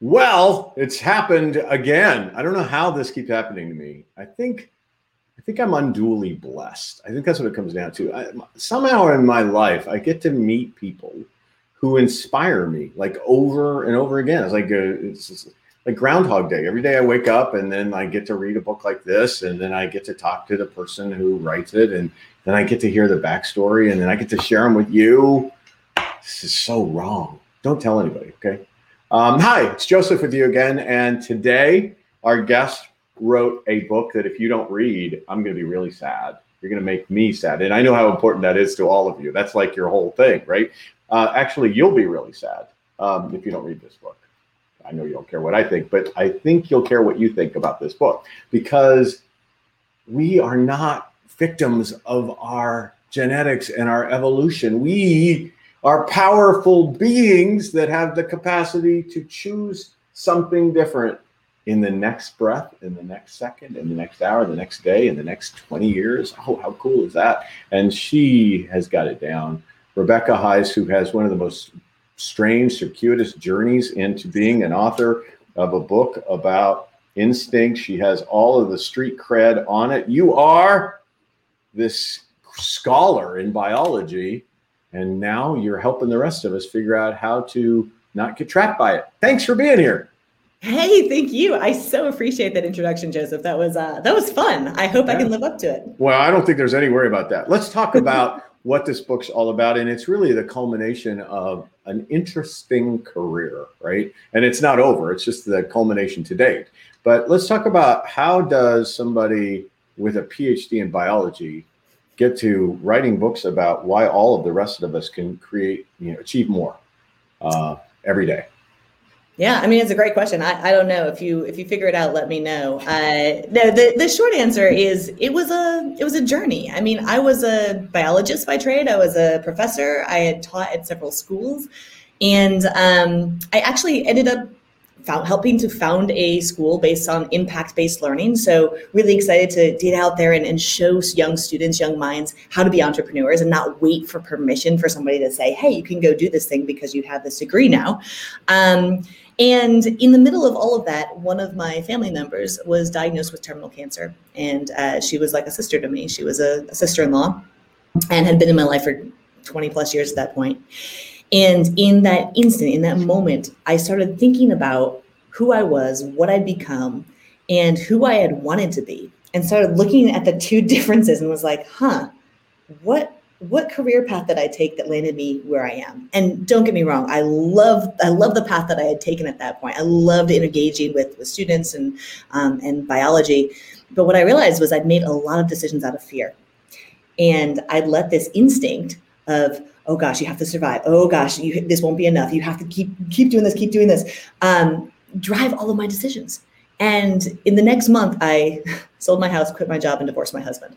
Well, it's happened again. I don't know how this keeps happening to me. I think I think I'm unduly blessed. I think that's what it comes down to. I, somehow in my life, I get to meet people who inspire me like over and over again. It's like a, it's like Groundhog Day. Every day I wake up and then I get to read a book like this, and then I get to talk to the person who writes it, and then I get to hear the backstory, and then I get to share them with you. This is so wrong. Don't tell anybody, okay? Um, hi, it's Joseph with you again, and today our guest wrote a book that if you don't read, I'm going to be really sad. You're going to make me sad. And I know how important that is to all of you. That's like your whole thing, right? Uh, actually, you'll be really sad um, if you don't read this book. I know you don't care what I think, but I think you'll care what you think about this book because we are not victims of our genetics and our evolution. We are powerful beings that have the capacity to choose something different in the next breath, in the next second, in the next hour, the next day, in the next 20 years. Oh, how cool is that? And she has got it down. Rebecca Heiss, who has one of the most strange, circuitous journeys into being an author of a book about instinct. She has all of the street cred on it. You are this scholar in biology, and now you're helping the rest of us figure out how to not get trapped by it. Thanks for being here. Hey, thank you. I so appreciate that introduction, Joseph. That was uh, that was fun. I hope yeah. I can live up to it. Well, I don't think there's any worry about that. Let's talk about what this book's all about, and it's really the culmination of an interesting career, right? And it's not over; it's just the culmination to date. But let's talk about how does somebody with a PhD in biology get to writing books about why all of the rest of us can create, you know, achieve more uh, every day. Yeah, I mean it's a great question. I, I don't know if you if you figure it out, let me know. Uh, no, the the short answer is it was a it was a journey. I mean, I was a biologist by trade. I was a professor. I had taught at several schools, and um, I actually ended up found, helping to found a school based on impact based learning. So, really excited to get out there and, and show young students, young minds, how to be entrepreneurs and not wait for permission for somebody to say, hey, you can go do this thing because you have this degree now. Um, and in the middle of all of that, one of my family members was diagnosed with terminal cancer. And uh, she was like a sister to me. She was a, a sister in law and had been in my life for 20 plus years at that point. And in that instant, in that moment, I started thinking about who I was, what I'd become, and who I had wanted to be, and started looking at the two differences and was like, huh, what what career path did I take that landed me where I am? And don't get me wrong, I love I love the path that I had taken at that point. I loved engaging with with students and um, and biology, but what I realized was I'd made a lot of decisions out of fear, and I'd let this instinct of oh gosh, you have to survive. Oh gosh, you, this won't be enough. You have to keep keep doing this, keep doing this. Um, drive all of my decisions. And in the next month, I sold my house, quit my job, and divorced my husband.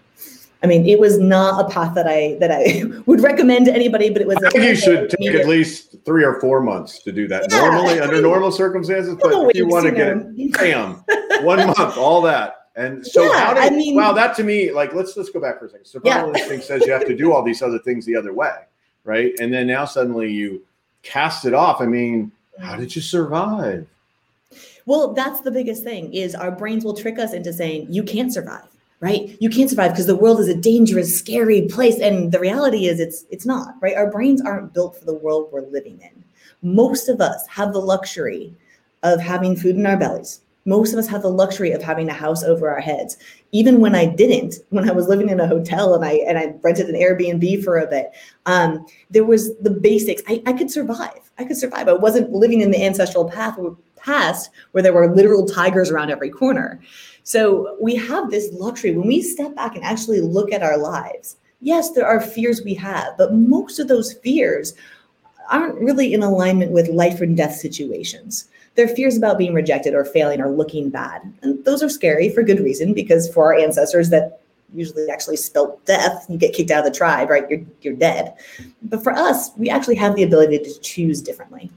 I mean, it was not a path that I that I would recommend to anybody, but it was. I think you should take at least three or four months to do that. Yeah, Normally, under normal circumstances, but if you want to get it, bam, one month, all that. And so, yeah, how did, I mean, wow, that to me, like, let's let's go back for a second. Survival yeah. instinct says you have to do all these other things the other way right? And then now suddenly you cast it off. I mean, how did you survive? Well, that's the biggest thing is our brains will trick us into saying you can't survive, right? You can't survive because the world is a dangerous, scary place and the reality is it's it's not, right? Our brains aren't built for the world we're living in. Most of us have the luxury of having food in our bellies most of us have the luxury of having a house over our heads. Even when I didn't, when I was living in a hotel and I and I rented an Airbnb for a bit, um, there was the basics. I, I could survive. I could survive. I wasn't living in the ancestral path past where there were literal tigers around every corner. So we have this luxury when we step back and actually look at our lives. Yes, there are fears we have, but most of those fears aren't really in alignment with life and death situations their fears about being rejected or failing or looking bad. And those are scary for good reason because for our ancestors that usually actually spelt death, you get kicked out of the tribe, right? You're you're dead. But for us, we actually have the ability to choose differently.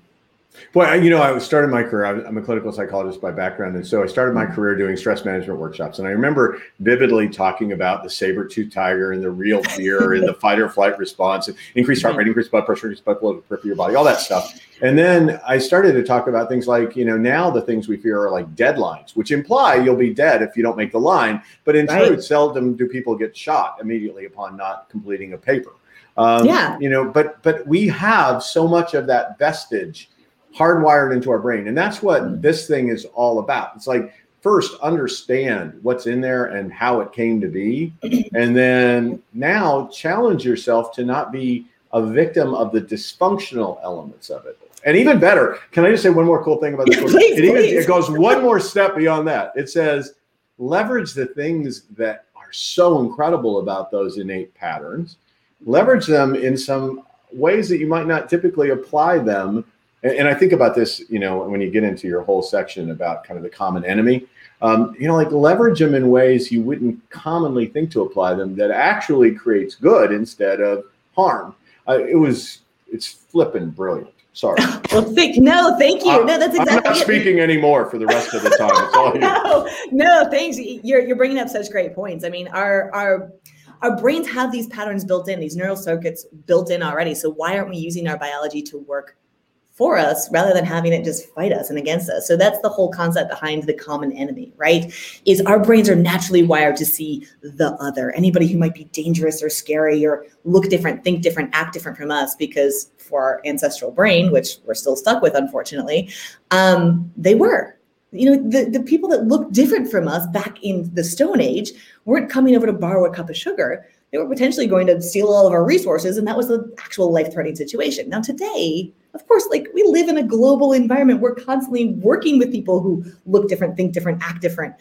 Well, you know, I started my career. I'm a clinical psychologist by background, and so I started my mm-hmm. career doing stress management workshops. And I remember vividly talking about the saber-tooth tiger and the real fear and the fight or flight response, and increased heart rate, increased blood pressure, increased blood flow to the periphery of your body, all that stuff. And then I started to talk about things like, you know, now the things we fear are like deadlines, which imply you'll be dead if you don't make the line. But in right. truth, seldom do people get shot immediately upon not completing a paper. Um, yeah. You know, but but we have so much of that vestige hardwired into our brain. And that's what mm. this thing is all about. It's like, first, understand what's in there and how it came to be. And then now challenge yourself to not be a victim of the dysfunctional elements of it. And even better, can I just say one more cool thing about this book? please, it, even, please. it goes one more step beyond that. It says, leverage the things that are so incredible about those innate patterns, leverage them in some ways that you might not typically apply them and, and, I think about this, you know, when you get into your whole section about kind of the common enemy, um, you know, like leverage them in ways you wouldn't commonly think to apply them that actually creates good instead of harm. Uh, it was, it's flipping brilliant. Sorry. well, think no, thank you. No, that's exactly. I'm not speaking anymore for the rest of the time. It's all you. no, no, thanks. You're you're bringing up such great points. I mean, our our our brains have these patterns built in, these neural circuits built in already. So why aren't we using our biology to work for us rather than having it just fight us and against us. So that's the whole concept behind the common enemy, right? Is our brains are naturally wired to see the other, anybody who might be dangerous or scary or look different, think different, act different from us because for our ancestral brain, which we're still stuck with unfortunately, um, they were. You know, the, the people that looked different from us back in the Stone Age weren't coming over to borrow a cup of sugar they were potentially going to steal all of our resources and that was the actual life-threatening situation now today of course, like we live in a global environment. We're constantly working with people who look different, think different, act different,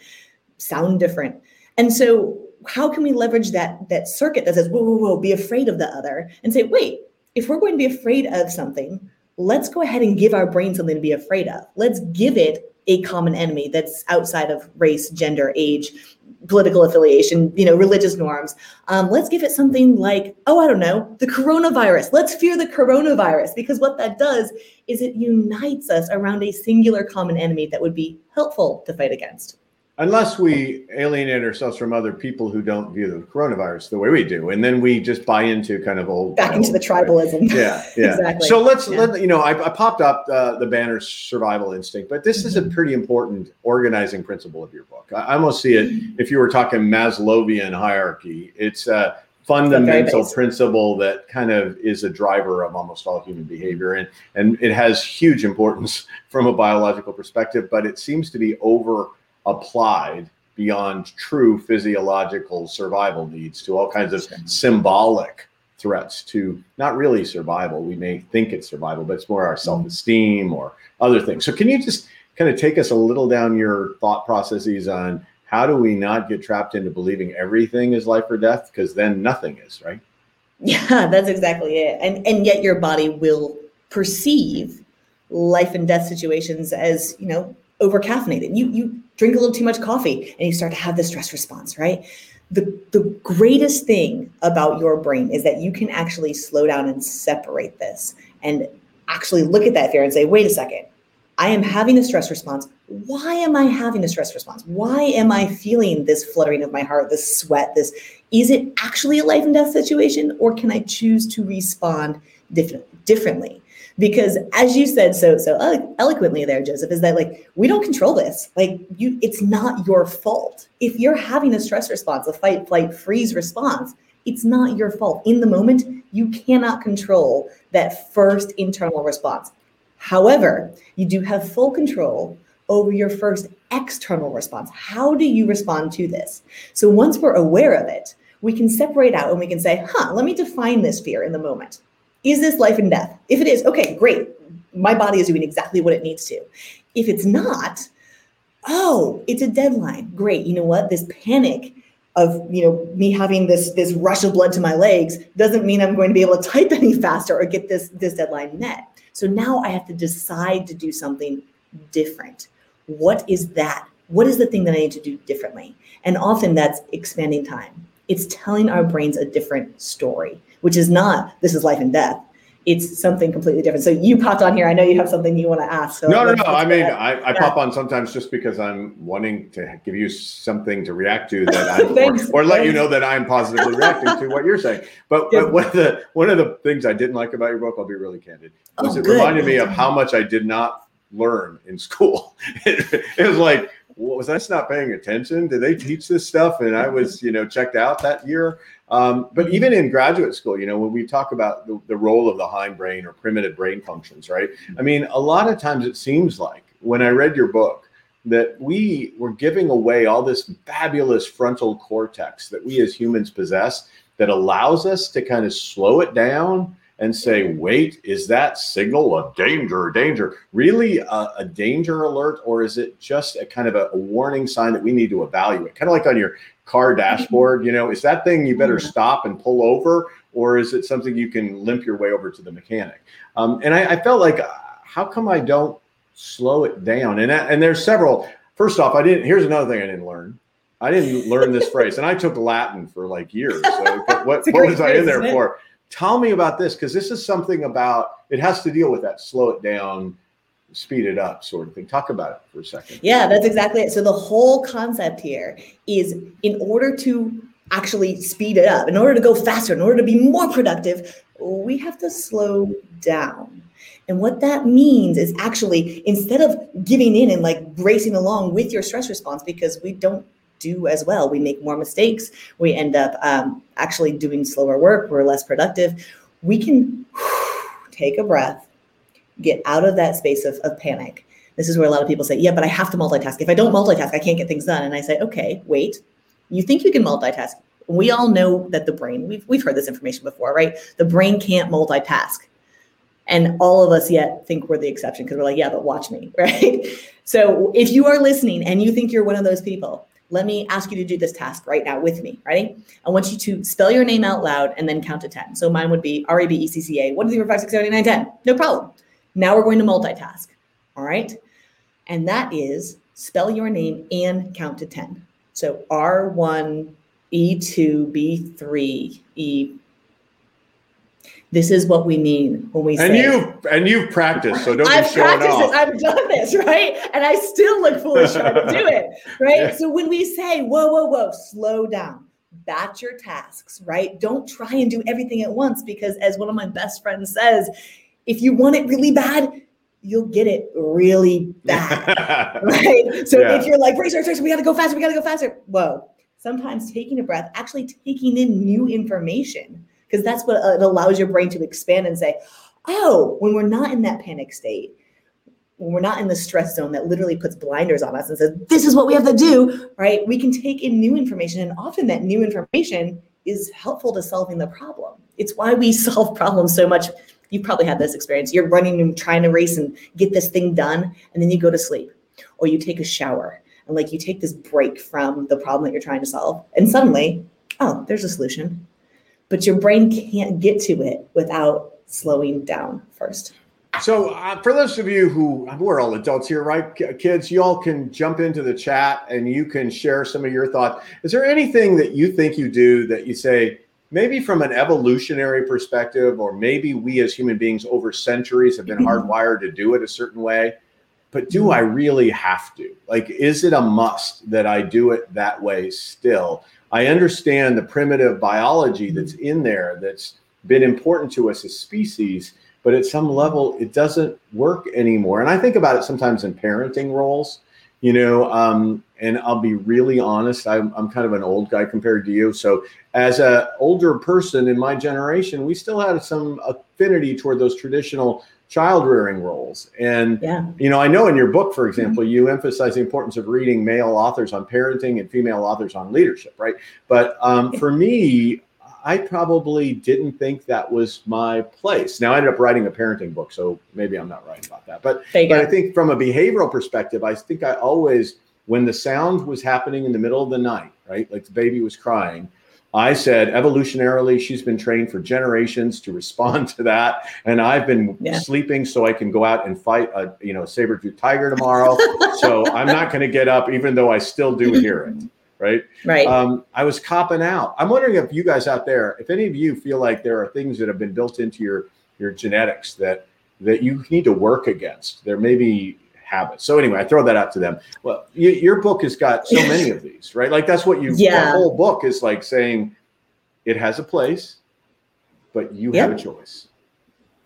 sound different. And so how can we leverage that that circuit that says, whoa, whoa, whoa, be afraid of the other and say, wait, if we're going to be afraid of something, let's go ahead and give our brain something to be afraid of. Let's give it a common enemy that's outside of race, gender, age, political affiliation, you know, religious norms. Um, let's give it something like, oh, I don't know, the coronavirus. Let's fear the coronavirus because what that does is it unites us around a singular common enemy that would be helpful to fight against unless we alienate ourselves from other people who don't view the coronavirus the way we do and then we just buy into kind of old back into the tribalism yeah yeah exactly so let's yeah. let you know I, I popped up uh, the banner survival instinct but this mm-hmm. is a mm-hmm. pretty important organizing principle of your book i, I almost see it mm-hmm. if you were talking maslowian hierarchy it's a fundamental principle that kind of is a driver of almost all human behavior and and it has huge importance from a biological perspective but it seems to be over applied beyond true physiological survival needs to all kinds of symbolic threats to not really survival. We may think it's survival, but it's more our mm-hmm. self esteem or other things. So, can you just kind of take us a little down your thought processes on how do we not get trapped into believing everything is life or death? Because then nothing is, right? Yeah, that's exactly it. And and yet your body will perceive life and death situations as, you know, over caffeinated. You you drink a little too much coffee and you start to have the stress response, right? The the greatest thing about your brain is that you can actually slow down and separate this and actually look at that fear and say, wait a second, I am having a stress response. Why am I having a stress response? Why am I feeling this fluttering of my heart, this sweat, this is it actually a life and death situation or can I choose to respond different, differently? Because as you said so so eloquently there joseph is that like we don't control this. Like you it's not your fault. If you're having a stress response a fight flight freeze response it's not your fault. In the moment you cannot control that first internal response. However you do have full control over your first external response. How do you respond to this? So once we're aware of it we can separate out and we can say huh let me define this fear in the moment is this life and death? If it is, okay, great. My body is doing exactly what it needs to. If it's not, oh, it's a deadline. Great. You know what? This panic of you know me having this this rush of blood to my legs doesn't mean I'm going to be able to type any faster or get this this deadline met. So now I have to decide to do something different. What is that? What is the thing that I need to do differently? And often that's expanding time. It's telling our brains a different story which is not this is life and death. it's something completely different. So you popped on here. I know you have something you want to ask. So no, no, no. I mean, I, I yeah. pop on sometimes just because I'm wanting to give you something to react to that I or, or, let you know that I'm positively reacting to what you're saying. But, but one of the one of the things I didn't like about your book, I'll be really candid, was oh, it good. reminded me of how much I did not learn in school. it was like, was I not paying attention? Did they teach this stuff? And I was, you know, checked out that year. Um, but even in graduate school, you know, when we talk about the, the role of the hindbrain or primitive brain functions, right? I mean, a lot of times it seems like when I read your book that we were giving away all this fabulous frontal cortex that we as humans possess that allows us to kind of slow it down and say, wait, is that signal a danger, danger? Really a, a, danger alert, or is it just a kind of a, a, warning sign that we need to evaluate? Kind of like on your car dashboard, you know, is that thing you better mm-hmm. stop and pull over, or is it something you can limp your way over to the mechanic? Um, and I, I, felt like, uh, how come I don't slow it down? And and there's several. First off, I didn't. Here's another thing I didn't learn. I didn't learn this phrase, and I took Latin for like years. So what, what was I in there for? Tell me about this because this is something about it has to deal with that slow it down speed it up sort of thing. Talk about it for a second. Yeah, that's exactly it. So the whole concept here is in order to actually speed it up, in order to go faster, in order to be more productive, we have to slow down. And what that means is actually instead of giving in and like bracing along with your stress response, because we don't do as well, we make more mistakes, we end up um, actually doing slower work, we're less productive. We can take a breath get out of that space of, of panic. This is where a lot of people say, yeah, but I have to multitask. If I don't multitask, I can't get things done. And I say, okay, wait, you think you can multitask. We all know that the brain, we've, we've heard this information before, right? The brain can't multitask. And all of us yet think we're the exception because we're like, yeah, but watch me, right? So if you are listening and you think you're one of those people, let me ask you to do this task right now with me. Ready? I want you to spell your name out loud and then count to 10. So mine would be R E B E C C A, 1, 2, 3, 4, 5, 6, 7, 8, 9, 10. No problem. Now we're going to multitask. All right. And that is spell your name and count to 10. So R1, E2, B3, E. This is what we mean when we and say. And you and you've practiced, so don't I've be showing practiced off. It. I've done this, right? And I still look foolish trying to do it, right? Yeah. So when we say, whoa, whoa, whoa, slow down, batch your tasks, right? Don't try and do everything at once because, as one of my best friends says, if you want it really bad, you'll get it really bad. right. So yeah. if you're like, race, race, race, we got to go faster, we got to go faster. Whoa. Sometimes taking a breath, actually taking in new information, because that's what uh, it allows your brain to expand and say, oh, when we're not in that panic state, when we're not in the stress zone that literally puts blinders on us and says, this is what we have to do, right? We can take in new information. And often that new information is helpful to solving the problem. It's why we solve problems so much you've probably had this experience. You're running and trying to race and get this thing done, and then you go to sleep, or you take a shower, and like you take this break from the problem that you're trying to solve, and suddenly, oh, there's a solution. But your brain can't get to it without slowing down first. So, uh, for those of you who we're all adults here, right? Kids, you all can jump into the chat and you can share some of your thoughts. Is there anything that you think you do that you say, maybe from an evolutionary perspective, or maybe we as human beings over centuries have been mm-hmm. hardwired to do it a certain way. But do I really have to? Like, is it a must that I do it that way still? I understand the primitive biology that's mm-hmm. in there that's been important to us as species, but at some level, it doesn't work anymore. And I think about it sometimes in parenting roles you know um, and i'll be really honest I'm, I'm kind of an old guy compared to you so as a older person in my generation we still had some affinity toward those traditional child rearing roles and yeah. you know i know in your book for example mm-hmm. you emphasize the importance of reading male authors on parenting and female authors on leadership right but um, for me I probably didn't think that was my place. Now I ended up writing a parenting book, so maybe I'm not right about that. But, but I think from a behavioral perspective, I think I always, when the sound was happening in the middle of the night, right, like the baby was crying, I said evolutionarily, she's been trained for generations to respond to that, and I've been yeah. sleeping so I can go out and fight a you know saber tooth tiger tomorrow. so I'm not going to get up, even though I still do hear it right? Right. Um, I was copping out. I'm wondering if you guys out there, if any of you feel like there are things that have been built into your your genetics that that you need to work against. There may be habits. So anyway, I throw that out to them. Well, you, your book has got so many of these, right? Like that's what you. Yeah. The whole book is like saying it has a place, but you Yep. have a choice.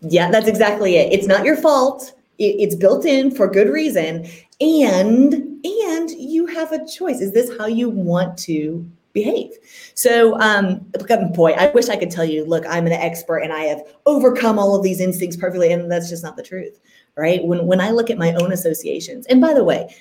Yeah, that's exactly it. It's not your fault. It- It's built in for good reason, and and you have a choice. Is this how you want to behave? So, um, boy, I wish I could tell you, look, I'm an expert and I have overcome all of these instincts perfectly, and that's just not the truth, right? When when I look at my own associations, and by the way.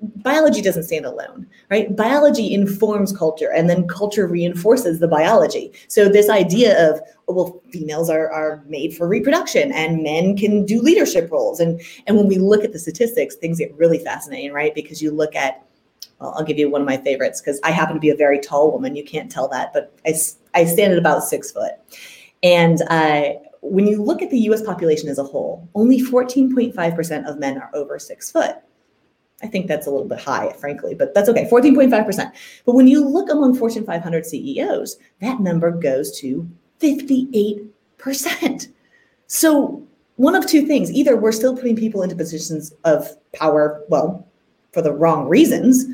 Biology doesn't stand alone, right? Biology informs culture and then culture reinforces the biology. So, this idea of well, females are, are made for reproduction and men can do leadership roles. And, and when we look at the statistics, things get really fascinating, right? Because you look at, well, I'll give you one of my favorites because I happen to be a very tall woman. You can't tell that, but I, I stand at about six foot. And uh, when you look at the US population as a whole, only 14.5% of men are over six foot. I think that's a little bit high, frankly, but that's okay. 14.5%. But when you look among Fortune 500 CEOs, that number goes to 58%. So, one of two things either we're still putting people into positions of power, well, for the wrong reasons,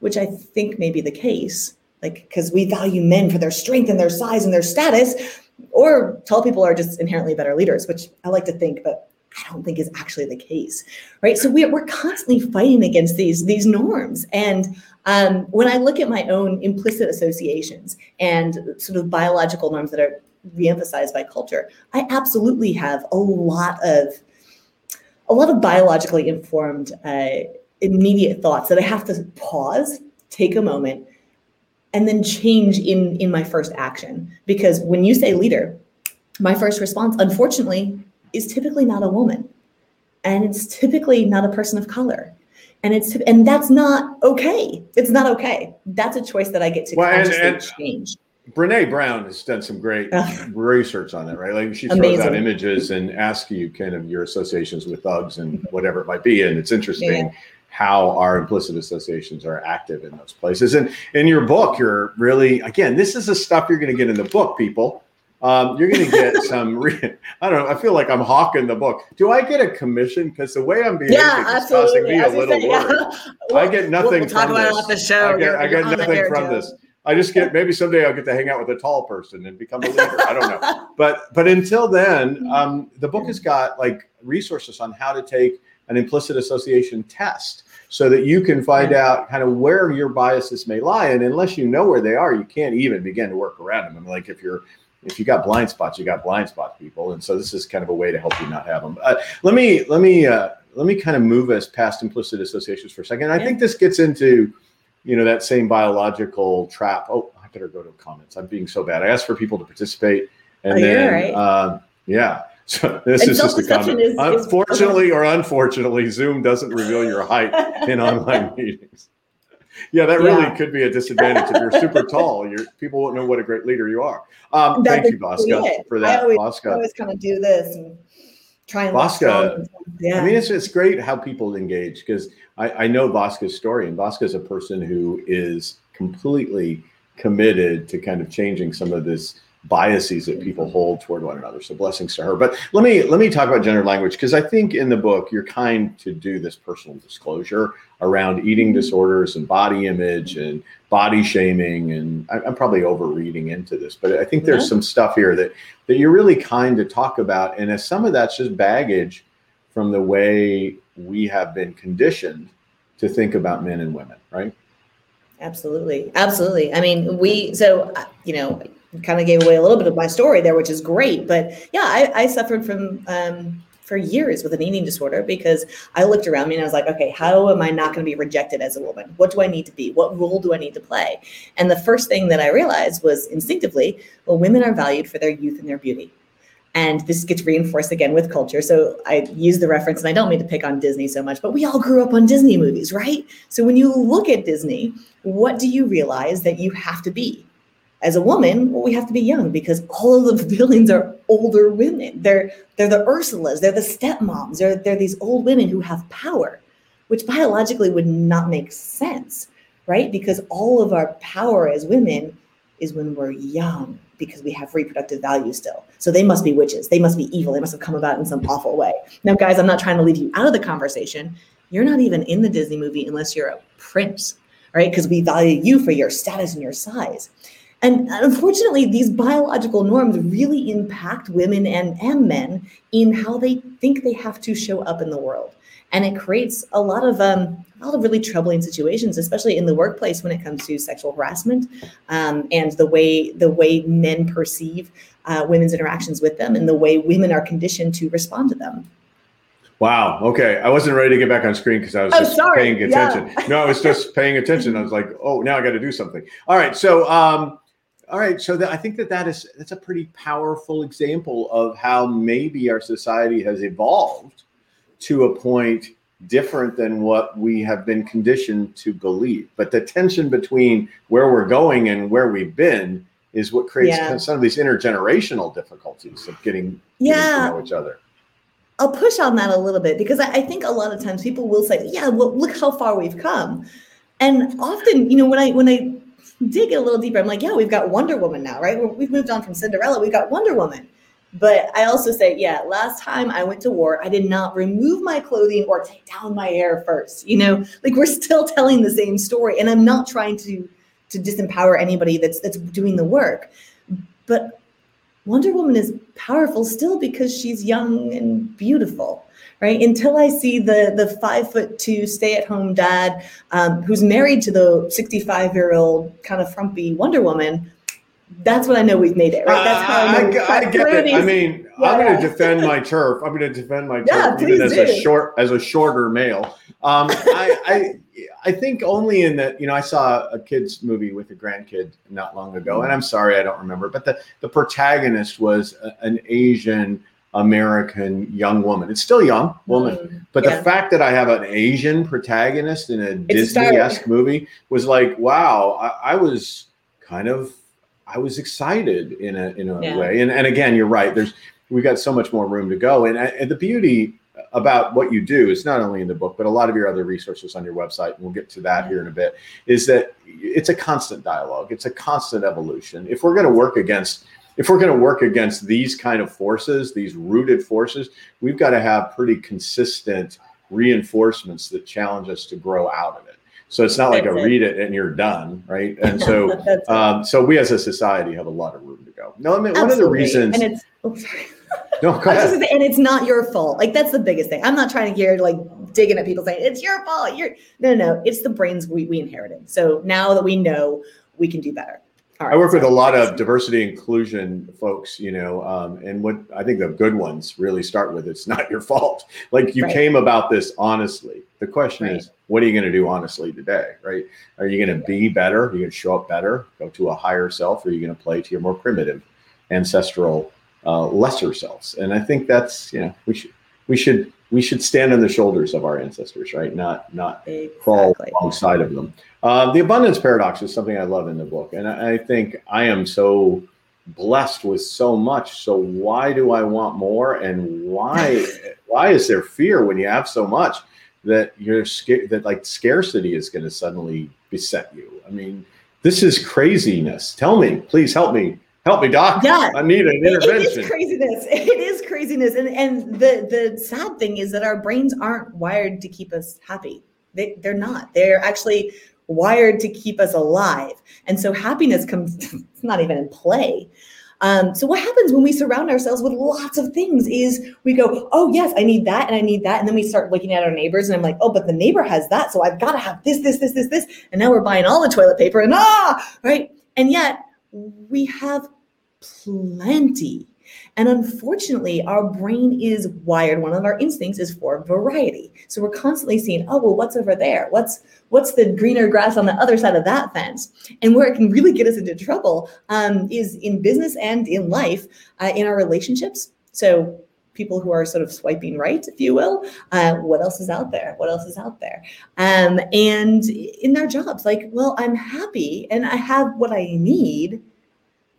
which I think may be the case, like because we value men for their strength and their size and their status, or tall people are just inherently better leaders, which I like to think, but I don't think is actually the case, right? So we're, we're constantly fighting against these these norms, and um, when I look at my own implicit associations and sort of biological norms that are reemphasized by culture, I absolutely have a lot of a lot of biologically informed uh, immediate thoughts that I have to pause, take a moment, and then change in in my first action. Because when you say leader, my first response, unfortunately, is typically not a woman, and it's typically not a person of color. And it's and that's not okay. It's not okay. That's a choice that I get to Well, consciously and- change. Brene Brown has done some great research on that, right? Like she throws out images and asks you kind of your associations with thugs and whatever it might be. And it's interesting Yeah. How our implicit associations are active in those places. And in your book, you're really, again, this is the stuff you're going to get in the book, people. Um, you're going to get some, re- I don't know, I feel like I'm hawking the book. Do I get a commission? Because the way I'm behaving Yeah, is causing me I a little say, worry. yeah. I get nothing We'll, we'll talk from about this. it off the show. I get, I get nothing from Joe. this. I just get maybe someday I'll get to hang out with a tall person and become a leader. I don't know. But but until then, um, the book has got like resources on how to take an implicit association test so that you can find out kind of where your biases may lie. And unless you know where they are, you can't even begin to work around them. I mean, like if you're if you got blind spots, you got blind spots, people. And so this is kind of a way to help you not have them. Uh, let me let me uh, let me kind of move us past implicit associations for a second. I Yeah. think this gets into you know that same biological trap. Oh, I better go to comments. I'm being so bad. I asked for people to participate, and Oh, then right. uh, yeah. So this is just a comment. is- is- Unfortunately or unfortunately, Zoom doesn't reveal your height in online meetings. Yeah, that really Yeah. could be a disadvantage if you're super tall. You're, people won't know what a great leader you are. Um, thank you, Bosca, for I that. always- I Bosca. always kind of do this and try and Bosca. Yeah. I mean, it's it's great how people engage because I, I know Vasca's story, and Vasca is a person who is completely committed to kind of changing some of this biases that people hold toward one another. So blessings to her. But let me let me talk about gender language because I think in the book you're kind to do this personal disclosure around eating disorders and body image and body shaming and I, I'm probably over reading into this, but I think there's Yeah. some stuff here that that you're really kind to talk about, and as some of that's just baggage from the way we have been conditioned to think about men and women, right? Absolutely. Absolutely. I mean, we, so, uh, you know, kind of gave away a little bit of my story there, which is great. But yeah, I, I suffered from, um, for years with an eating disorder because I looked around me and I was like, okay, how am I not going to be rejected as a woman? What do I need to be? What role do I need to play? And the first thing that I realized was instinctively, well, women are valued for their youth and their beauty. And this gets reinforced again with culture. So I use the reference, and I don't mean to pick on Disney so much, but we all grew up on Disney movies, right? So when you look at Disney, what do you realize that you have to be? As a woman, well, we have to be young because all of the villains are older women. They're they're the Ursulas, they're the stepmoms, they're they're these old women who have power, which biologically would not make sense, right? Because all of our power as women is when we're young because we have reproductive value still. So they must be witches. They must be evil. They must have come about in some awful way. Now, guys, I'm not trying to leave you out of the conversation. You're not even in the Disney movie unless you're a prince, right? Because we value you for your status and your size. And unfortunately, these biological norms really impact women and, and men in how they think they have to show up in the world. And it creates a lot of um, a lot of really troubling situations, especially in the workplace when it comes to sexual harassment um, and the way the way men perceive uh, women's interactions with them and the way women are conditioned to respond to them. Wow. Okay. I wasn't ready to get back on screen because I was Oh, just sorry. paying attention. Yeah. No, I was just paying attention. I was like, oh, now I got to do something. All right. So, um, all right. So that, I think that that is that's a pretty powerful example of how maybe our society has evolved to a point different than what we have been conditioned to believe. But the tension between where we're going and where we've been is what creates Yeah. some of these intergenerational difficulties of getting, getting Yeah. to know each other. I'll push on that a little bit because I, I think a lot of times people will say, "Yeah, well, look how far we've come," and often, you know, when I when I dig a little deeper, I'm like, "Yeah, we've got Wonder Woman now, right? We've moved on from Cinderella, we've got Wonder Woman." But I also say, yeah, last time I went to war, I did not remove my clothing or take down my hair first. You know, like we're still telling the same story, and I'm not trying to to disempower anybody that's that's doing the work, but Wonder Woman is powerful still because she's young and beautiful, right? Until I see the the five foot two stay at home dad um, who's married to the 65 year old kind of frumpy Wonder Woman, that's when I know we've made it, right? That's how I know I, I, get it. I mean, Yeah, I'm going to defend my turf. I'm going to defend my turf Yeah, even as a short as a shorter male. Um, I, I think only in that you know I saw a kids movie with a grandkid not long ago, and I'm sorry I don't remember, but the the protagonist was a, an Asian American young woman. It's still young woman, Mm, but yeah. the fact that I have an Asian protagonist in a Disney esque movie was like, wow, I, I was kind of, I was excited in a in a Yeah. way. And and again, you're right. There's we got so much more room to go. And and the beauty about what you do is not only in the book, but a lot of your other resources on your website, and we'll get to that here in a bit, is that it's a constant dialogue. It's a constant evolution. If we're going to work against if we're going to work against these kind of forces, these rooted forces, we've got to have pretty consistent reinforcements that challenge us to grow out of it. So it's not like a it. read it and you're done, right? And so, um, so we as a society have a lot of room to go. No, I mean, one of the reasons. and it's. No, go I was just ahead. say, and it's not your fault. Like that's the biggest thing. I'm not trying to hear like digging at people saying it's your fault. You're no, no, no. It's the brains we, we inherited. So now that we know, we can do better. I work with a lot of diversity inclusion folks, you know, um, and what I think the good ones really start with it's not your fault. Like you Right. came about this honestly. The question Right. is, what are you going to do honestly today, right? Are you going to be better? Are you going to show up better, go to a higher self, or are you going to play to your more primitive, ancestral, uh, lesser selves? And I think that's, you know, we should we should we should stand on the shoulders of our ancestors, right? Not not crawl Exactly. alongside of them. Uh, the abundance paradox is something I love in the book, and I, I think I am so blessed with so much. So why do I want more, and why why is there fear when you have so much that you're scared that like scarcity is going to suddenly beset you? I mean, this is craziness. Tell me, please help me, help me, doc. Yeah. I need an It- it intervention. is craziness. It is craziness. And and the the sad thing is that our brains aren't wired to keep us happy. They they're not. They're actually wired to keep us alive. And so happiness comes it's not even in play. Um, so what happens when we surround ourselves with lots of things is we go, oh yes, I need that and I need that, and then we start looking at our neighbors and I'm like, oh, but the neighbor has that, so I've got to have this, this, this, this, this, and now we're buying all the toilet paper and ah, right, and yet we have plenty. And unfortunately, our brain is wired. One of our instincts is for variety. So we're constantly seeing, oh, well, what's over there? What's what's the greener grass on the other side of that fence? And where it can really get us into trouble um, is in business and in life, uh, in our relationships. So people who are sort of swiping right, if you will, uh, what else is out there? What else is out there? Um, and in their jobs, like, well, I'm happy and I have what I need,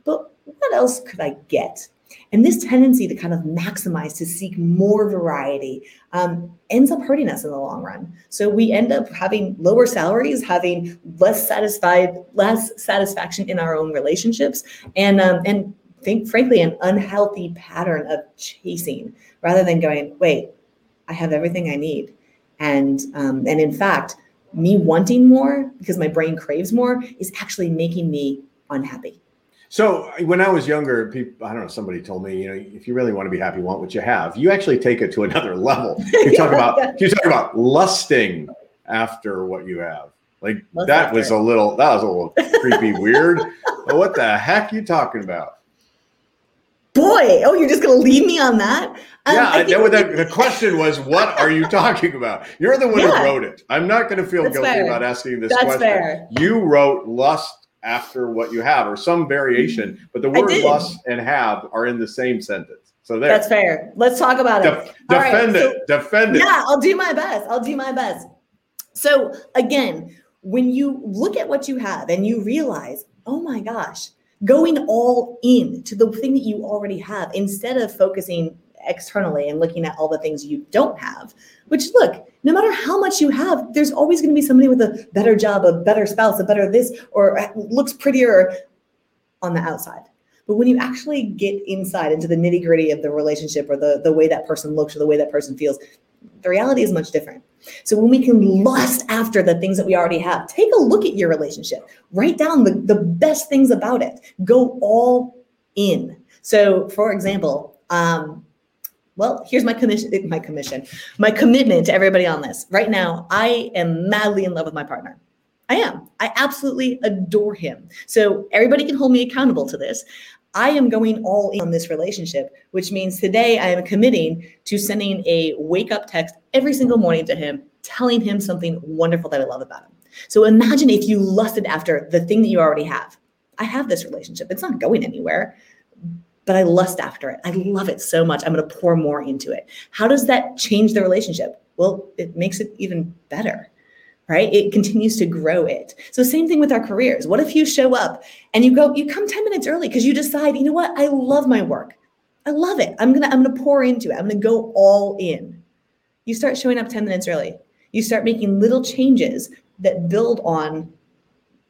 but what else could I get? And this tendency to kind of maximize, to seek more variety, um, ends up hurting us in the long run. So we end up having lower salaries, having less satisfied, less satisfaction in our own relationships, and um, and think frankly an unhealthy pattern of chasing rather than going, wait, I have everything I need, and um, and in fact, me wanting more because my brain craves more is actually making me unhappy. So when I was younger, people, I don't know, somebody told me, you know, if you really want to be happy, want what you have. You actually take it to another level. You talk about you talk about lusting after what you have. Like Lust that after. was a little that was a little creepy, weird. What the heck are you talking about? Boy, oh, you're just gonna leave me on that? Um, yeah, I know the, the question was, what are you talking about? You're the one yeah. who wrote it. I'm not gonna feel That's guilty fair. about asking this That's question. Fair. You wrote lust after what you have or some variation, mm-hmm. but the word lust and have are in the same sentence. So there. That's fair. Let's talk about it. De- defend right, it. So, defend it. Yeah, I'll do my best. I'll do my best. So again, when you look at what you have and you realize, oh my gosh, going all in to the thing that you already have instead of focusing externally and looking at all the things you don't have, which look, no matter how much you have, there's always going to be somebody with a better job, a better spouse, a better this, or looks prettier on the outside. But when you actually get inside into the nitty gritty of the relationship or the, the way that person looks or the way that person feels, the reality is much different. So when we can lust after the things that we already have, take a look at your relationship, write down the, the best things about it, go all in. So, for example, um, well, here's my commission, my commission, my commitment to everybody on this. Right now, I am madly in love with my partner. I am. I absolutely adore him. So everybody can hold me accountable to this. I am going all in on this relationship, which means today I am committing to sending a wake up text every single morning to him, telling him something wonderful that I love about him. So imagine if you lusted after the thing that you already have. I have this relationship. It's not going anywhere but I lust after it. I love it so much. I'm going to pour more into it. How does that change the relationship? Well, it makes it even better, right? It continues to grow it. So, same thing with our careers. What if you show up and you go, you come 10 minutes early because you decide, you know what? I love my work. I love it. I'm to, I'm to pour into it. I'm to go all in. You start showing up 10 minutes early. You start making little changes that build on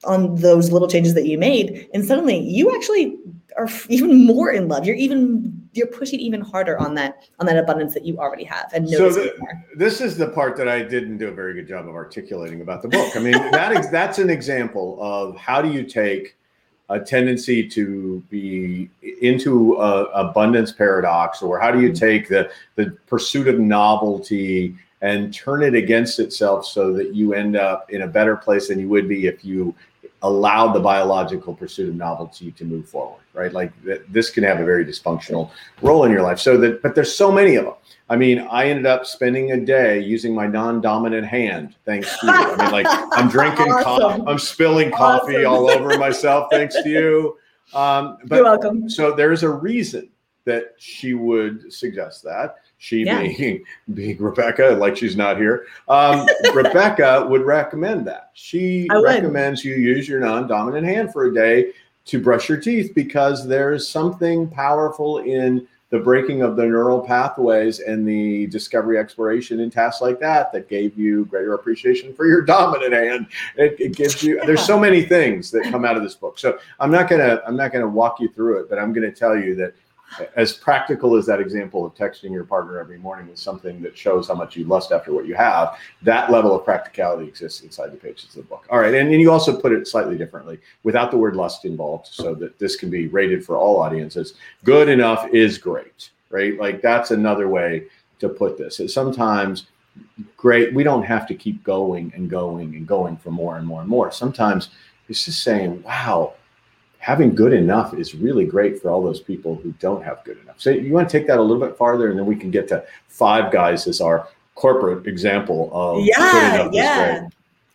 on those little changes that you made and suddenly you actually are even more in love. You're even you're pushing even harder on that on that abundance that you already have and so the, this is the part that I didn't do a very good job of articulating about the book. I mean, that is that's an example of how do you take a tendency to be into a abundance paradox or how do you take the the pursuit of novelty and turn it against itself so that you end up in a better place than you would be if you allowed the biological pursuit of novelty to move forward, right? Like th- this can have a very dysfunctional role in your life. So that, but there's so many of them. I mean, I ended up spending a day using my non-dominant hand, thanks to you. I mean, like I'm drinking awesome. coffee, I'm spilling coffee awesome. all over myself, thanks to you. Um, but, You're welcome. So there's a reason that she would suggest that she yeah. being being Rebecca, like she's not here. Um, Rebecca would recommend that. She recommends you use your non-dominant hand for a day to brush your teeth because there's something powerful in the breaking of the neural pathways and the discovery exploration in tasks like that that gave you greater appreciation for your dominant hand it, it gives you yeah. there's so many things that come out of this book so i'm not gonna i'm not gonna walk you through it but i'm gonna tell you that as practical as that example of texting your partner every morning with something that shows how much you lust after what you have, that level of practicality exists inside the pages of the book. All right. And, and you also put it slightly differently without the word lust involved so that this can be rated for all audiences. Good enough is great, right? Like that's another way to put this. Is sometimes great, we don't have to keep going and going and going for more and more and more. Sometimes it's just saying, wow, having good enough is really great for all those people who don't have good enough. So you want to take that a little bit farther, and then we can get to five guys as our corporate example of yeah, yeah.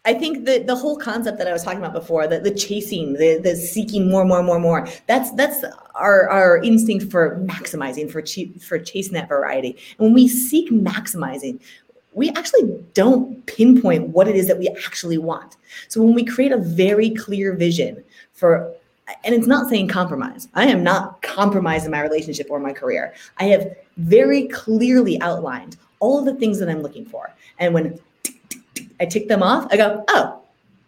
I think the the whole concept that I was talking about before, the, the chasing, the the seeking more, more, more, more. That's that's our our instinct for maximizing, for ch- for chasing that variety. And when we seek maximizing, we actually don't pinpoint what it is that we actually want. So when we create a very clear vision for and it's not saying compromise. I am not compromising my relationship or my career. I have very clearly outlined all of the things that I'm looking for. And when I tick them off, I go, oh,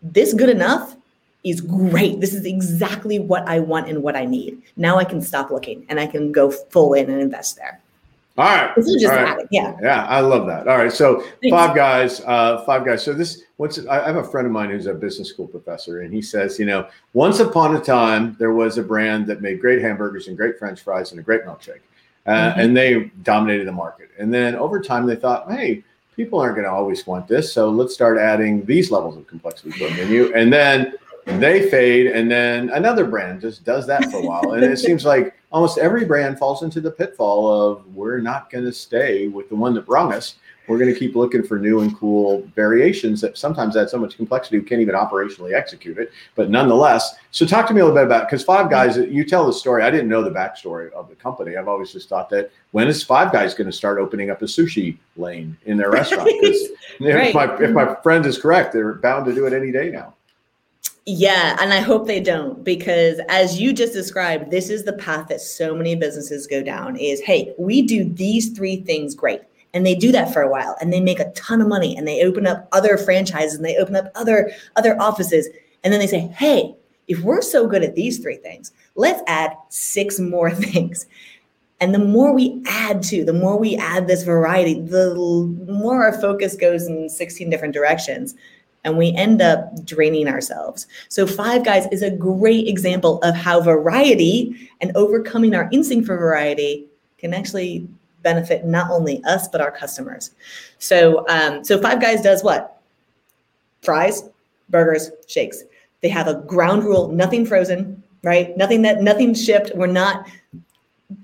this good enough is great. This is exactly what I want and what I need. Now I can stop looking and I can go full in and invest there. All right. This is just right. yeah. Yeah, I love that. All right, so Thanks. five guys, uh, five guys. So this, what's I have a friend of mine who's a business school professor, and he says, you know, once upon a time there was a brand that made great hamburgers and great French fries and a great milkshake, uh, Mhm. and they dominated the market. And then over time they thought, hey, people aren't going to always want this, so let's start adding these levels of complexity to our menu, and then they fade, and then another brand just does that for a while, and it seems like almost every brand falls into the pitfall of we're not going to stay with the one that brung us. We're going to keep looking for new and cool variations that sometimes add so much complexity we can't even operationally execute it. But nonetheless, so talk to me a little bit about because Five Guys, you tell the story. I didn't know the backstory of the company. I've always just thought that when is Five Guys going to start opening up a sushi lane in their restaurant? Because Right. if, my, if my friend is correct, they're bound to do it any day now. Yeah, and I hope they don't because as you just described, this is the path that so many businesses go down is hey, we do these three things great. And they do that for a while and they make a ton of money and they open up other franchises and they open up other other offices and then they say, "Hey, if we're so good at these three things, let's add six more things." And the more we add to, the more we add this variety, the more our focus goes in 16 different directions and we end up draining ourselves. So, Five Guys is a great example of how variety and overcoming our instinct for variety can actually benefit not only us but our customers. So, um, so Five Guys does what? Fries, burgers, shakes. They have a ground rule: nothing frozen, right? Nothing that nothing shipped. We're not.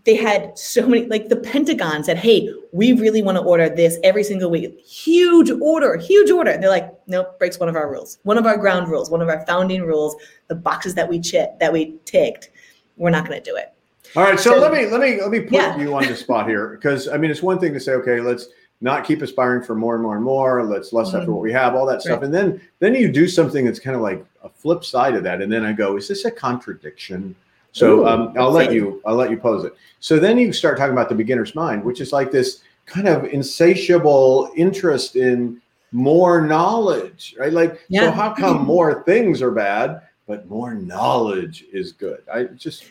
They had so many, like the Pentagon said, "Hey, we really want to order this every single week. Huge order, huge order." And they're like, "Nope, breaks one of our rules, one of our ground rules, one of our founding rules. The boxes that we chit that we ticked, we're not going to do it." All right, so, So- let me let me let me put Yeah. you on the spot here because I mean it's one thing to say okay let's not keep aspiring for more and more and more let's lust after Mhm. what we have all that stuff and then then you do something that's kind of like a flip side of that and then I go is this a contradiction? So Ooh, um, I'll let's you I'll let you pose it. So then you start talking about the beginner's mind, which is like this kind of insatiable interest in more knowledge, right? Like so how come more things are bad but more knowledge is good? I just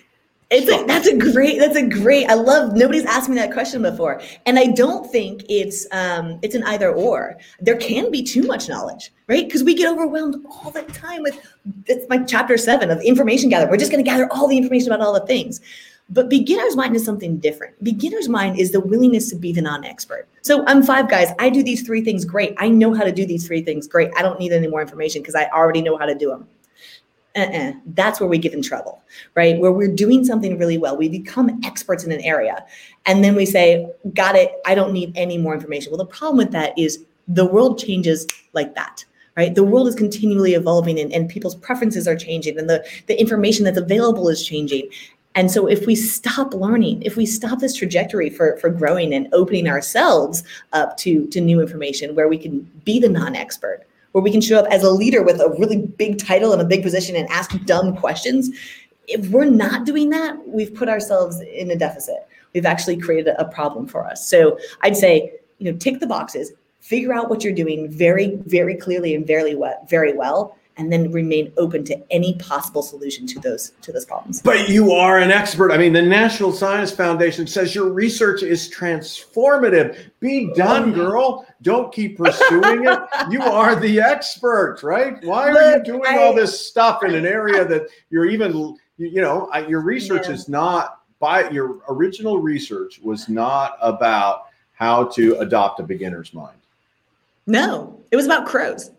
It's a, that's a great that's a great I love nobody's asked me that question before. And I don't think it's um it's an either or. There can be too much knowledge right? Because we get overwhelmed all the time with it's like chapter 7 of information gathering we're just going to gather all the information about all the things. But beginner's mind is something different. Beginner's mind is the willingness to be the non-expert. So I'm five guys. I do these three things great. I know how to do these three things great. I don't need any more information because I already know how to do them uh-uh. that's where we get in trouble right? Where we're doing something really well, we become experts in an area, and then we say, Got it, I don't need any more information. Well, the problem with that is the world changes like that. Right. The world is continually evolving and, and people's preferences are changing and the, the information that's available is changing. And so if we stop learning, if we stop this trajectory for, for growing and opening ourselves up to, to new information where we can be the non-expert, where we can show up as a leader with a really big title and a big position and ask dumb questions, if we're not doing that, we've put ourselves in a deficit. We've actually created a problem for us. So I'd say, you know, tick the boxes, figure out what you're doing very, very clearly and very well, very well, and then remain open to any possible solution to those to those problems. But you are an expert. I mean, the National Science Foundation says your research is transformative. Be done, girl. Don't keep pursuing it. You are the expert, right? Why are you doing I- all this stuff in an area that you're even, you, you know, your research Yeah. is not by your original research was not about how to adopt a beginner's mind. No, it was about crows.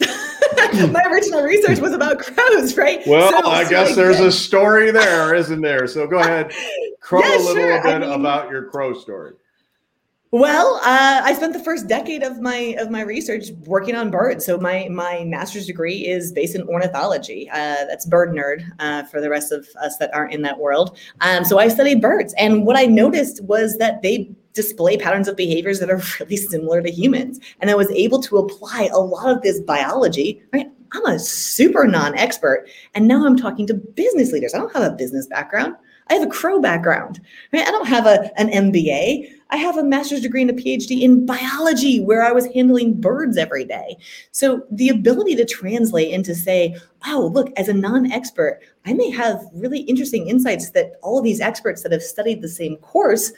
My original research was about crows, right? Well, So- I so guess there's a story there, isn't there? So go ahead, crow Yeah, a little sure. I bit mean- about your crow story. Well, uh, I spent the first decade of my of my research working on birds. So my my master's degree is based in ornithology. Uh, that's bird nerd uh, for the rest of us that aren't in that world. Um, so I studied birds, and what I noticed was that they display patterns of behaviors that are really similar to humans. And I was able to apply a lot of this biology, right? I'm a super non-expert, and now I'm talking to business leaders. I don't have a business background. I have a crow background. Right? I don't have a, an MBA. I have a master's degree and a PhD in biology where I was handling birds every day. So the ability to translate and to say, wow, look, as a non expert, I may have really interesting insights that all of these experts that have studied the same course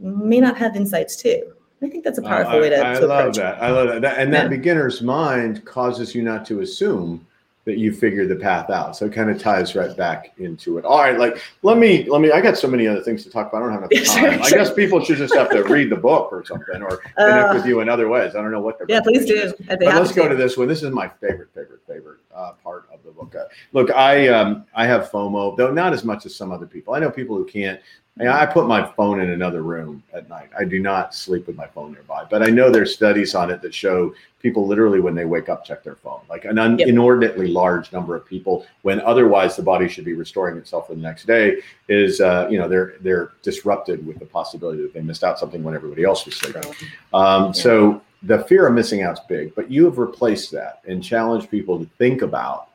may not have insights too. I think that's a powerful uh, way to. I, I to love that. I love that. And that yeah. beginner's mind causes you not to assume that you figure the path out. So it kind of ties right back into it. All right, like let me let me. I got so many other things to talk about. I don't have enough time. I guess people should just have to read the book or something, or connect uh, with you in other ways. I don't know what they're. Yeah, please do. But let's go to this one. This is my favorite, favorite, favorite uh, part of the book. Uh, look, I um, I have FOMO, though not as much as some other people. I know people who can't I put my phone in another room at night. I do not sleep with my phone nearby, but I know there's studies on it that show people literally when they wake up check their phone. Like an un- yep. inordinately large number of people, when otherwise the body should be restoring itself for the next day, is uh, you know they're they're disrupted with the possibility that they missed out something when everybody else was sleeping. Um, so the fear of missing out is big, but you have replaced that and challenged people to think about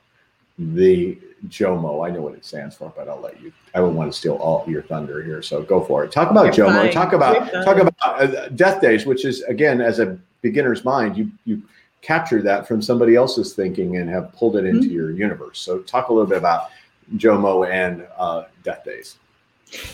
the JOMO. I know what it stands for, but I'll let you. I don't want to steal all your thunder here, so go for it. Talk about You're JOMO. Fine. Talk about talk about uh, death days, which is again, as a beginner's mind, you you capture that from somebody else's thinking and have pulled it into mm-hmm. your universe. So talk a little bit about JOMO and uh, death days.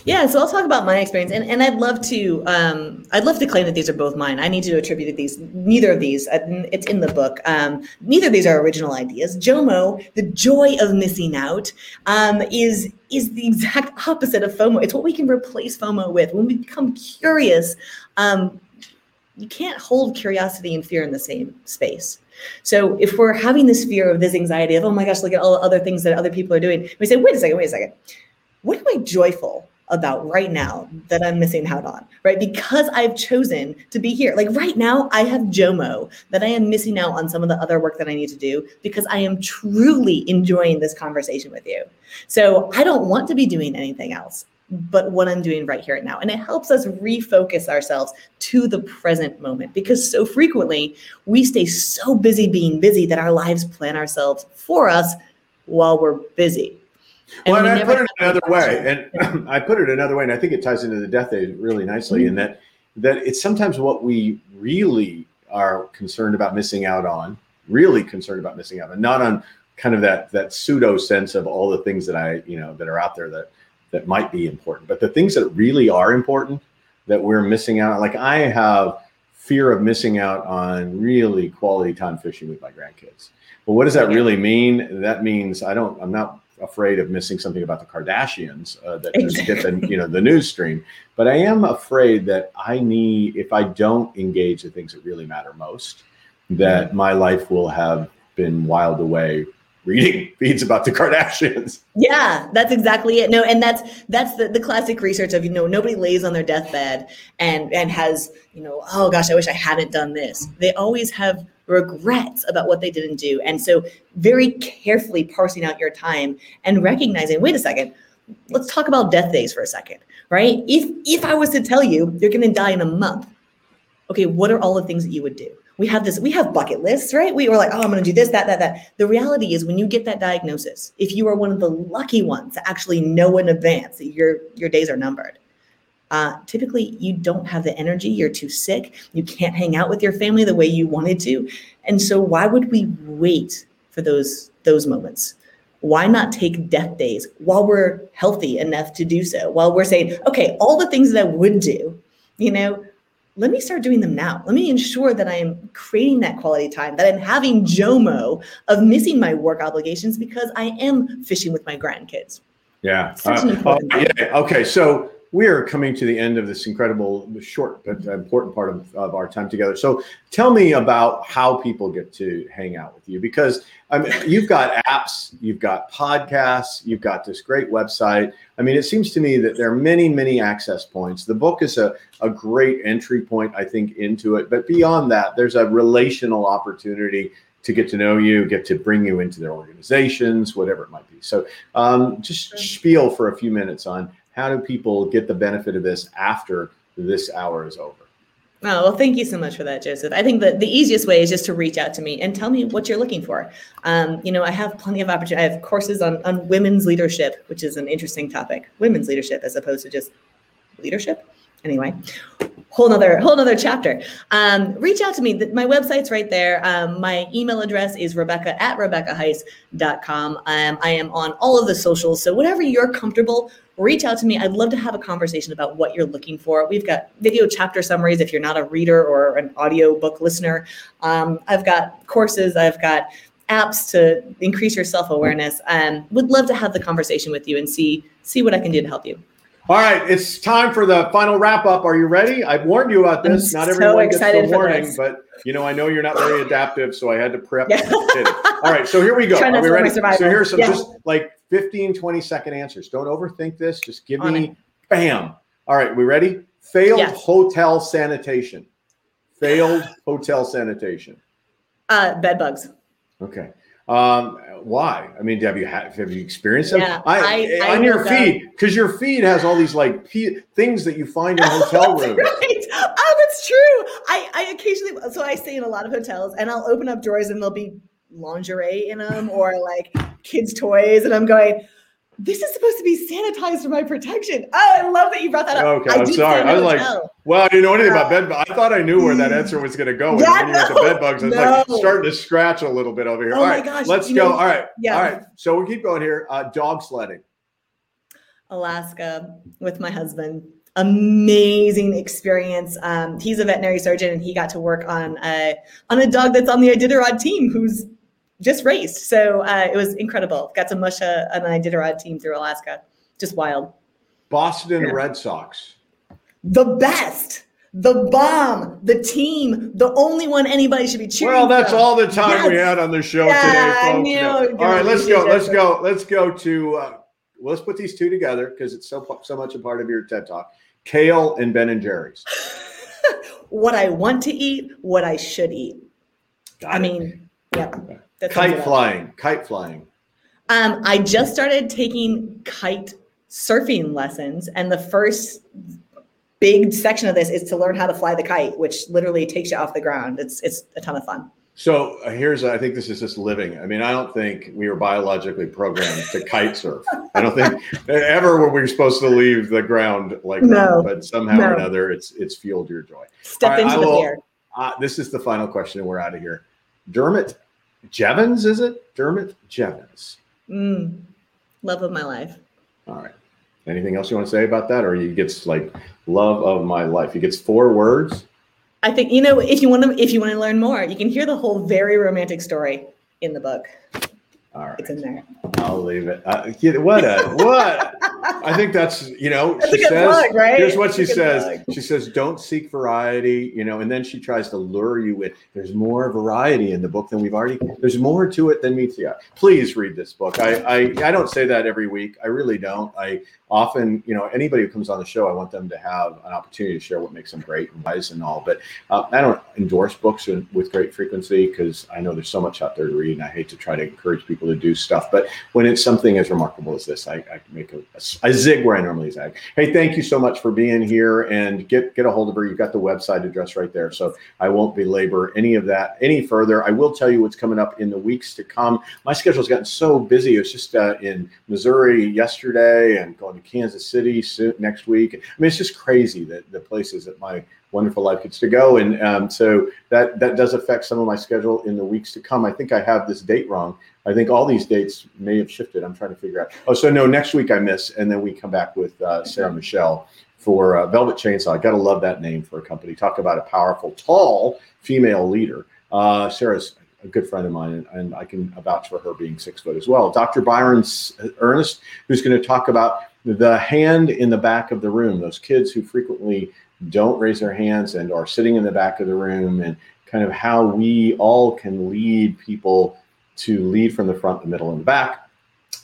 Yeah, so I'll talk about my experience, and, and I'd love to um, I'd love to claim that these are both mine. I need to attribute these. Neither of these, uh, it's in the book. Um, neither of these are original ideas. JOMO, the joy of missing out, um, is is the exact opposite of FOMO. It's what we can replace FOMO with. When we become curious, um, you can't hold curiosity and fear in the same space. So if we're having this fear of this anxiety of oh my gosh, look at all the other things that other people are doing, we say wait a second, wait a second what am I joyful about right now that I'm missing out on, right? Because I've chosen to be here. Like right now, I have JOMO that I am missing out on some of the other work that I need to do because I am truly enjoying this conversation with you. So I don't want to be doing anything else but what I'm doing right here and now. And it helps us refocus ourselves to the present moment because so frequently we stay so busy being busy that our lives plan ourselves for us while we're busy well, and, and I put it another way, and I put it another way, and I think it ties into the death day really nicely. Mm-hmm. In that, that it's sometimes what we really are concerned about missing out on, really concerned about missing out, and not on kind of that that pseudo sense of all the things that I you know that are out there that that might be important, but the things that really are important that we're missing out. Like I have fear of missing out on really quality time fishing with my grandkids. But what does that really mean? That means I don't. I'm not afraid of missing something about the Kardashians uh, that exactly. get the you know the news stream. But I am afraid that I need if I don't engage the things that really matter most, that my life will have been wiled away reading feeds about the Kardashians. Yeah, that's exactly it. No, and that's that's the, the classic research of you know nobody lays on their deathbed and and has you know oh gosh I wish I hadn't done this. They always have regrets about what they didn't do. And so, very carefully parsing out your time and recognizing, wait a second, let's talk about death days for a second, right? If if I was to tell you you're going to die in a month, okay, what are all the things that you would do? We have this, we have bucket lists, right? We were like, oh, I'm going to do this, that, that, that. The reality is, when you get that diagnosis, if you are one of the lucky ones to actually know in advance that your your days are numbered, uh, typically you don't have the energy. You're too sick. You can't hang out with your family the way you wanted to. And so why would we wait for those those moments? Why not take death days while we're healthy enough to do so? While we're saying okay all the things that i would do you know let me start doing them now. Let me ensure that i am creating that quality time that i'm having jomo of missing my work obligations because i am fishing with my grandkids. Yeah, uh, oh, yeah. okay. So we are coming to the end of this incredible, short but important part of, of our time together. So tell me about how people get to hang out with you because I mean, you've got apps, you've got podcasts, you've got this great website. I mean, it seems to me that there are many, many access points. The book is a, a great entry point, I think, into it. But beyond that, there's a relational opportunity to get to know you, get to bring you into their organizations, whatever it might be. So um, just spiel for a few minutes on how do people get the benefit of this after this hour is over? Oh, well, thank you so much for that, Joseph. I think that the easiest way is just to reach out to me and tell me what you're looking for. Um, you know, I have plenty of opportunity. I have courses on, on women's leadership, which is an interesting topic, women's leadership as opposed to just leadership. Anyway, whole nother whole nother chapter. Um, reach out to me. My website's right there. Um, my email address is rebecca at rebeccaheiss.com. Um, I am on all of the socials. So whatever you're comfortable reach out to me. I'd love to have a conversation about what you're looking for. We've got video chapter summaries if you're not a reader or an audio book listener. Um, I've got courses, I've got apps to increase your self-awareness. Um, would love to have the conversation with you and see see what I can do to help you. All right, it's time for the final wrap up. Are you ready? I've warned you about this. I'm Not so everyone gets excited the warning, but you know I know you're not very adaptive, so I had to prep. Yeah. All right, so here we go. Are we to let my ready? So here's some Yeah. just like 15, 20 second answers. Don't overthink this. Just give On me it. bam. All right, we ready? Failed Yes. hotel sanitation. Failed hotel sanitation. Uh, bed bugs. Okay. Um, why? I mean, have you had, have you experienced them? Yeah, I, I- I on your looked feed, because your feed has all these like p- things that you find in hotel rooms. Right. Oh, that's true. I, I occasionally, so I stay in a lot of hotels and I'll open up drawers and there'll be lingerie in them or like kids' toys. And I'm going, this is supposed to be sanitized for my protection. Oh, I love that you brought that up. Okay, I I'm sorry. I was like. Well, I didn't know anything about No. bed bugs. I thought I knew where that answer was going to go. Yeah, when you no, bed bugs, I was like starting to scratch a little bit over here. Oh all my right, gosh, let's go. know- all right, yeah. all right. So we keep going here. Uh, dog sledding. Alaska with my husband. Amazing experience. Um, he's a veterinary surgeon, and he got to work on a on a dog that's on the Iditarod team, who's just raced. So uh, it was incredible. Got to mush a, an Iditarod team through Alaska. Just wild. Boston Yeah. Red Sox. The best, the bomb, the team, the only one anybody should be cheering. Well, that's from. all the time we had on the show Yeah, today, folks. All right, let's go. Let's go. Let's go to. Uh, well, let's put these two together because it's so so much a part of your TED Talk. Kale and Ben and Jerry's. what I want to eat, what I should eat. Got I it. mean, yeah. Kite flying. Kite flying. Um, I just started taking kite surfing lessons, and the first big section of this is to learn how to fly the kite, which literally takes you off the ground. It's it's a ton of fun. So uh, here's, I think this is just living. I mean, I don't think we were biologically programmed to kite surf. I don't think ever were we supposed to leave the ground like No. that. But somehow or another, it's it's fueled your joy. Step right, into the fear. Uh, this is the final question, and we're out of here. Dermot Jevons, is it? Dermot Jevons. Mm, love of my life. All right. Anything else you want to say about that, or he gets like love of my life? He gets four words. I think you know if you want to if you want to learn more, you can hear the whole very romantic story in the book. All right. It's in there. I'll leave it. Uh, what a what? I think that's you know That's she says. plug, right? Here's what That's she says. plug. She says, "Don't seek variety," you know, and then she tries to lure you with. There's more variety in the book than we've already. There's more to it than meets the eye. Please read this book. I I, I don't say that every week. I really don't. I often, you know, anybody who comes on the show, I want them to have an opportunity to share what makes them great and wise and all. But uh, I don't endorse books in, with great frequency because I know there's so much out there to read, and I hate to try to encourage people to do stuff. But when it's something as remarkable as this, I, I make a, a zig where I normally zag. Hey, thank you so much for being here, and get get a hold of her. You've got the website address right there, so I won't belabor any of that any further. I will tell you what's coming up in the weeks to come. My schedule's gotten so busy. It was just uh, in Missouri yesterday, and going to Kansas City next week. I mean, it's just crazy that the places that my wonderful life gets to go, and um, so that that does affect some of my schedule in the weeks to come. I think I have this date wrong. I think all these dates may have shifted. I'm trying to figure out. Oh, so no, next week I miss, and then we come back with uh, Sarah Michel for uh, Velvet Chainsaw. I gotta love that name for a company. Talk about a powerful, tall female leader. Uh, Sarah's a good friend of mine, and, and I can vouch for her being six foot as well. Dr. Byron Ernest, who's going to talk about the hand in the back of the room. Those kids who frequently don't raise their hands and are sitting in the back of the room, and kind of how we all can lead people to lead from the front, the middle, and the back.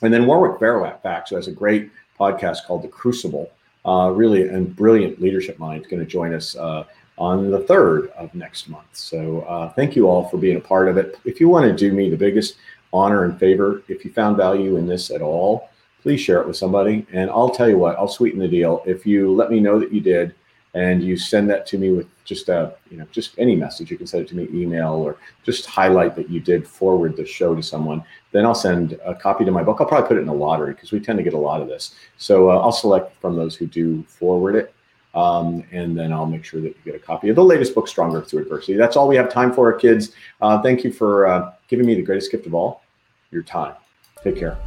And then Warwick back, who has a great podcast called The Crucible. Uh, really, and brilliant leadership mind, going to join us uh, on the third of next month. So uh, thank you all for being a part of it. If you want to do me the biggest honor and favor, if you found value in this at all, please share it with somebody. And I'll tell you what, I'll sweeten the deal. If you let me know that you did, and you send that to me with just a you know just any message you can send it to me email or just highlight that you did forward the show to someone then i'll send a copy to my book i'll probably put it in a lottery because we tend to get a lot of this so uh, i'll select from those who do forward it um, and then I'll make sure that you get a copy of the latest book, Stronger Through Adversity. That's all we have time for, kids. Uh, thank you for uh, giving me the greatest gift of all, your time. Take care.